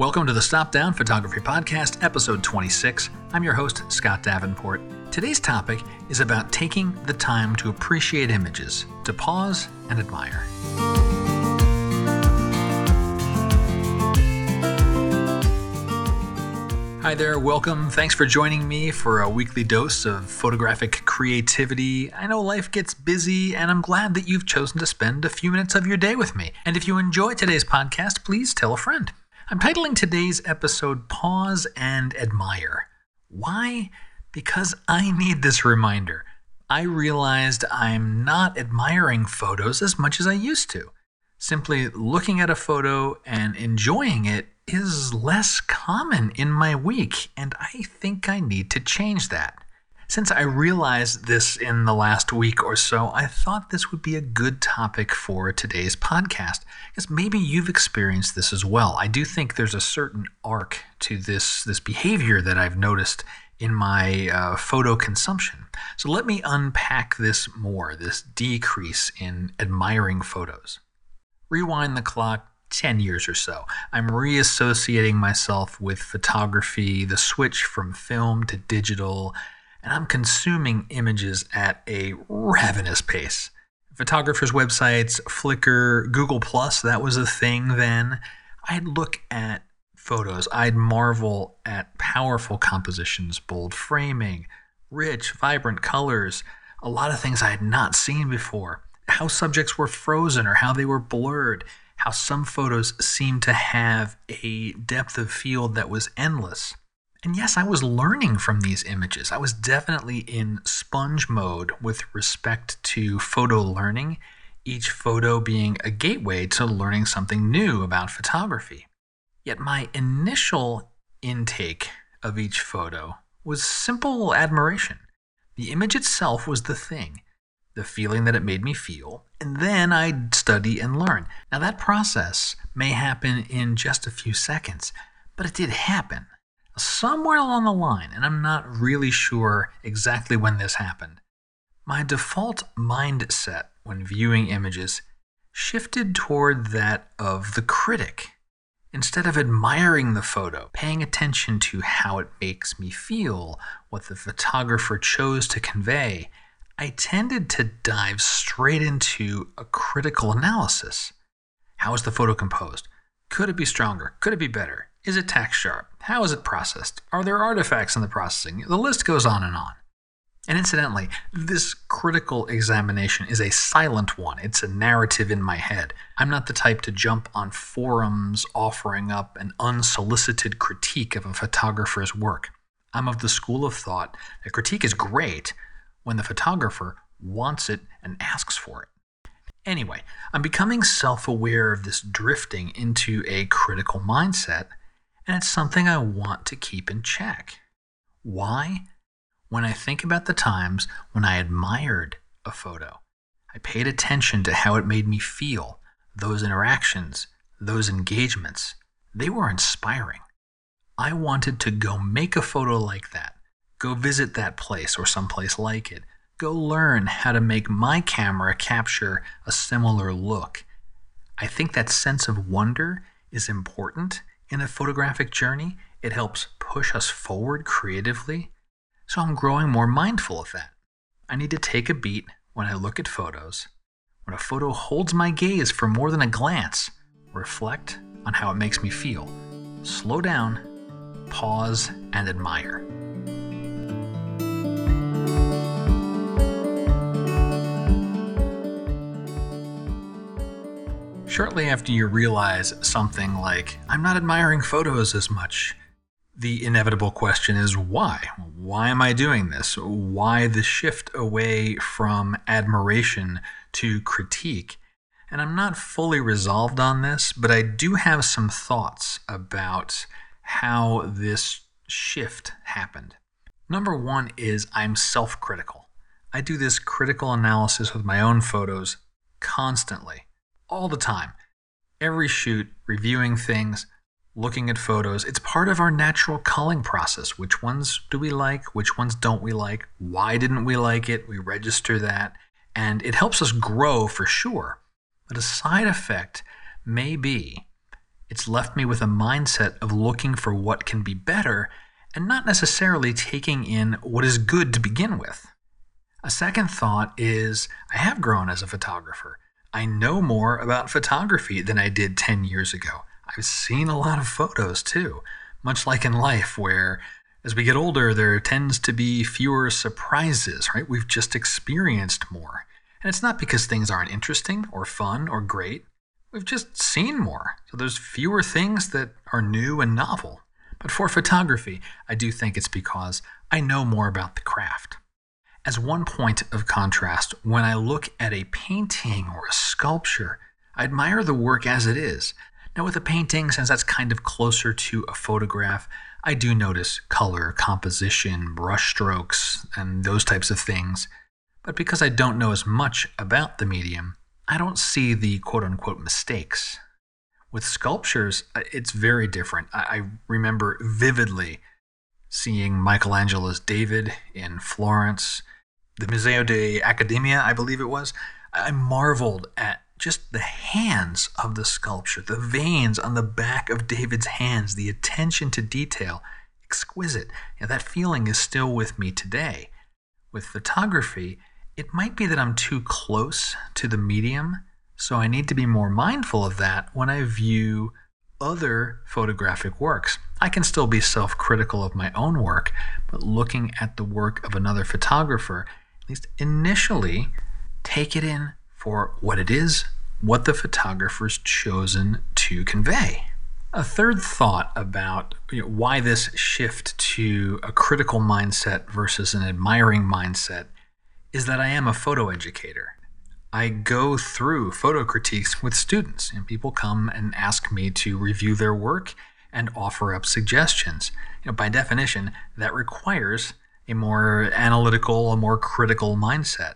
Welcome to the Stop Down Photography Podcast, episode 26. I'm your host, Scott Davenport. Today's topic is about taking the time to appreciate images, to pause and admire. Hi there, welcome. Thanks for joining me for a weekly dose of photographic creativity. I know life gets busy, and I'm glad that you've chosen to spend a few minutes of your day with me. And if you enjoy today's podcast, please tell a friend. I'm titling today's episode Pause and Admire. Why? Because I need this reminder. I realized I'm not admiring photos as much as I used to. Simply looking at a photo and enjoying it is less common in my week, and I think I need to change that. Since I realized this in the last week or so, I thought this would be a good topic for today's podcast, because maybe you've experienced this as well. I do think there's a certain arc to this, this behavior that I've noticed in my uh, photo consumption. So let me unpack this more this decrease in admiring photos. Rewind the clock 10 years or so. I'm reassociating myself with photography, the switch from film to digital and I'm consuming images at a ravenous pace. Photographers' websites, Flickr, Google Plus, that was a thing then. I'd look at photos, I'd marvel at powerful compositions, bold framing, rich, vibrant colors, a lot of things I had not seen before. How subjects were frozen or how they were blurred, how some photos seemed to have a depth of field that was endless. And yes, I was learning from these images. I was definitely in sponge mode with respect to photo learning, each photo being a gateway to learning something new about photography. Yet my initial intake of each photo was simple admiration. The image itself was the thing, the feeling that it made me feel, and then I'd study and learn. Now, that process may happen in just a few seconds, but it did happen somewhere along the line, and I'm not really sure exactly when this happened, my default mindset when viewing images shifted toward that of the critic. Instead of admiring the photo, paying attention to how it makes me feel, what the photographer chose to convey, I tended to dive straight into a critical analysis. How is the photo composed? Could it be stronger? Could it be better? Is it tack sharp? How is it processed? Are there artifacts in the processing? The list goes on and on. And incidentally, this critical examination is a silent one. It's a narrative in my head. I'm not the type to jump on forums offering up an unsolicited critique of a photographer's work. I'm of the school of thought that critique is great when the photographer wants it and asks for it. Anyway, I'm becoming self aware of this drifting into a critical mindset and it's something I want to keep in check. Why? When I think about the times when I admired a photo, I paid attention to how it made me feel, those interactions, those engagements, they were inspiring. I wanted to go make a photo like that, go visit that place or someplace like it, go learn how to make my camera capture a similar look. I think that sense of wonder is important in a photographic journey. It helps push us forward creatively. So I'm growing more mindful of that. I need to take a beat when I look at photos. When a photo holds my gaze for more than a glance, reflect on how it makes me feel. Slow down, pause, and admire. Shortly after you realize something like, I'm not admiring photos as much, the inevitable question is why? Why am I doing this? Why the shift away from admiration to critique? And I'm not fully resolved on this, but I do have some thoughts about how this shift happened. Number one is I'm self critical. I do this critical analysis with my own photos constantly all the time. Every shoot, reviewing things, looking at photos, it's part of our natural culling process. Which ones do we like? Which ones don't we like? Why didn't we like it? We register that. And it helps us grow for sure. But a side effect may be It's left me with a mindset of looking for what can be better and not necessarily taking in what is good to begin with. A second thought is I have grown as a photographer. I know more about photography than I did 10 years ago. I've seen a lot of photos too, much like in life, where as we get older, there tends to be fewer surprises, right? We've just experienced more. And it's not because things aren't interesting or fun or great. We've just seen more. So there's fewer things that are new and novel. But for photography, I do think it's because I know more about the craft. As one point of contrast, when I look at a painting or a sculpture, I admire the work as it is. Now, with a painting, since that's kind of closer to a photograph, I do notice color, composition, brushstrokes, and those types of things. But because I don't know as much about the medium, I don't see the quote unquote mistakes. With sculptures, uh, it's very different. I remember vividly seeing Michelangelo's David in Florence, the Museo de Academia, I believe it was. I marveled at just the hands of the sculpture, the veins on the back of David's hands, the attention to detail, exquisite. You that feeling is still with me today. With photography, it might be that I'm too close to the medium, so I need to be more mindful of that when I view other photographic works. I can still be self critical of my own work, but looking at the work of another photographer, at least initially, take it in for what it is, what the photographer's chosen to convey. A third thought about you know, why this shift to a critical mindset versus an admiring mindset is that I am a photo educator. I go through photo critiques with students, and people come and ask me to review their work and offer up suggestions. You know, by definition, that requires a more analytical, a more critical mindset.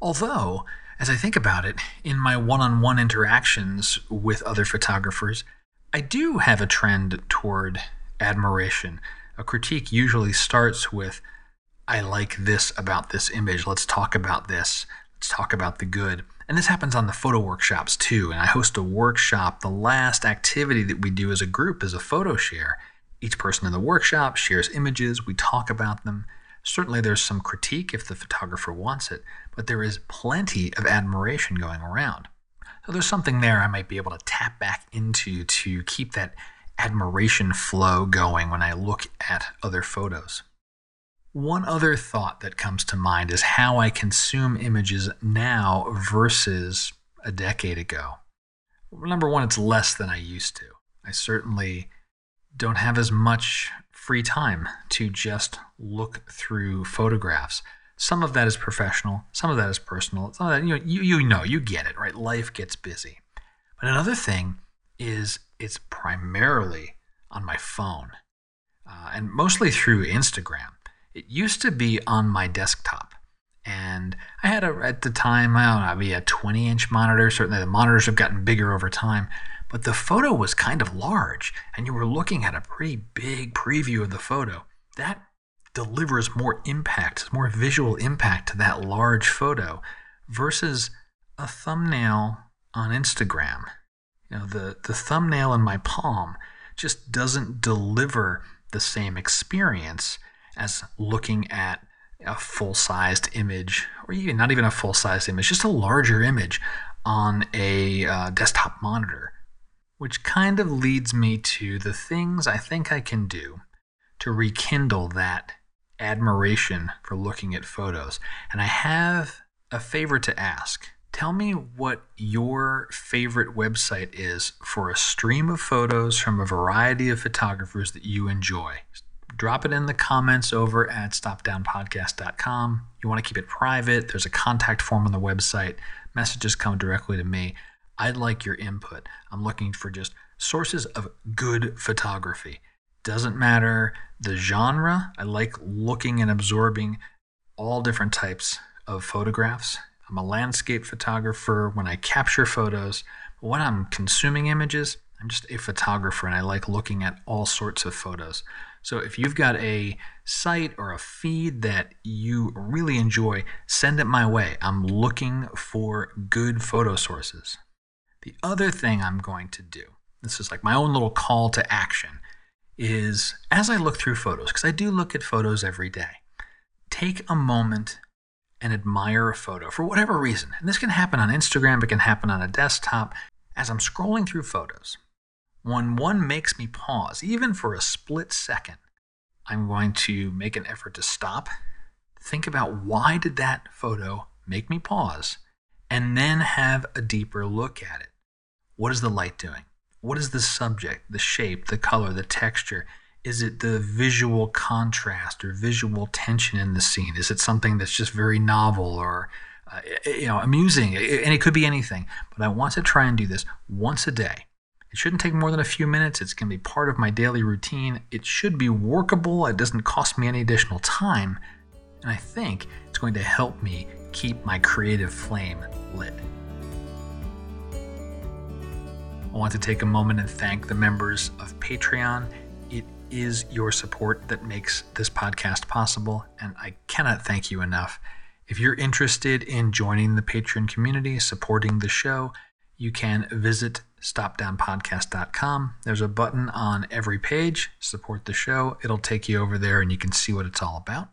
Although as I think about it, in my one on one interactions with other photographers, I do have a trend toward admiration. A critique usually starts with, I like this about this image. Let's talk about this. Let's talk about the good. And this happens on the photo workshops too. And I host a workshop. The last activity that we do as a group is a photo share. Each person in the workshop shares images, we talk about them. Certainly, there's some critique if the photographer wants it, but there is plenty of admiration going around. So there's something there I might be able to tap back into to keep that admiration flow going when I look at other photos. One other thought that comes to mind is how I consume images now versus a decade ago. Number one, it's less than I used to. I certainly don't have as much free time to just look through photographs. Some of that is professional, some of that is personal. Some of that, you know, you, you know, you get it, right? Life gets busy. But another thing is it's primarily on my phone uh, and mostly through Instagram. It used to be on my desktop. And I had a, at the time, I don't know, maybe a 20 inch monitor. Certainly the monitors have gotten bigger over time but the photo was kind of large and you were looking at a pretty big preview of the photo. That delivers more impact, more visual impact to that large photo versus a thumbnail on Instagram. You know, the, the thumbnail in my palm just doesn't deliver the same experience as looking at a full sized image, or even not even a full sized image, just a larger image on a uh, desktop monitor. Which kind of leads me to the things I think I can do to rekindle that admiration for looking at photos. And I have a favor to ask. Tell me what your favorite website is for a stream of photos from a variety of photographers that you enjoy. Drop it in the comments over at stopdownpodcast.com. You want to keep it private, there's a contact form on the website. Messages come directly to me. I'd like your input. I'm looking for just sources of good photography. Doesn't matter the genre. I like looking and absorbing all different types of photographs. I'm a landscape photographer when I capture photos. But when I'm consuming images, I'm just a photographer and I like looking at all sorts of photos. So if you've got a site or a feed that you really enjoy, send it my way. I'm looking for good photo sources. The other thing I'm going to do this is like my own little call to action, is as I look through photos, because I do look at photos every day, take a moment and admire a photo for whatever reason. And this can happen on Instagram, it can happen on a desktop. As I'm scrolling through photos, when one makes me pause, even for a split second, I'm going to make an effort to stop, think about why did that photo make me pause, and then have a deeper look at it. What is the light doing? What is the subject, the shape, the color, the texture? Is it the visual contrast or visual tension in the scene? Is it something that's just very novel or uh, you know amusing? And it could be anything. But I want to try and do this once a day. It shouldn't take more than a few minutes. It's going to be part of my daily routine. It should be workable. It doesn't cost me any additional time. And I think it's going to help me keep my creative flame lit. I want to take a moment and thank the members of Patreon. It is your support that makes this podcast possible, and I cannot thank you enough. If you're interested in joining the Patreon community, supporting the show, you can visit stopdownpodcast.com. There's a button on every page, support the show. It'll take you over there and you can see what it's all about.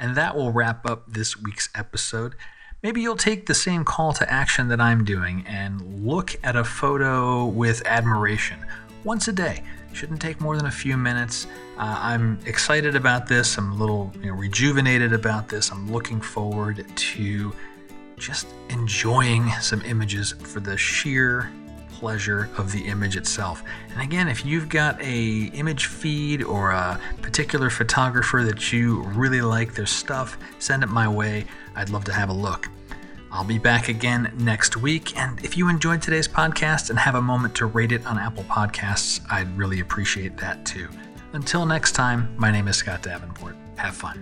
And that will wrap up this week's episode. Maybe you'll take the same call to action that I'm doing and look at a photo with admiration once a day. Shouldn't take more than a few minutes. Uh, I'm excited about this. I'm a little you know, rejuvenated about this. I'm looking forward to just enjoying some images for the sheer pleasure of the image itself. And again, if you've got a image feed or a particular photographer that you really like their stuff, send it my way. I'd love to have a look. I'll be back again next week. And if you enjoyed today's podcast and have a moment to rate it on Apple Podcasts, I'd really appreciate that too. Until next time, my name is Scott Davenport. Have fun.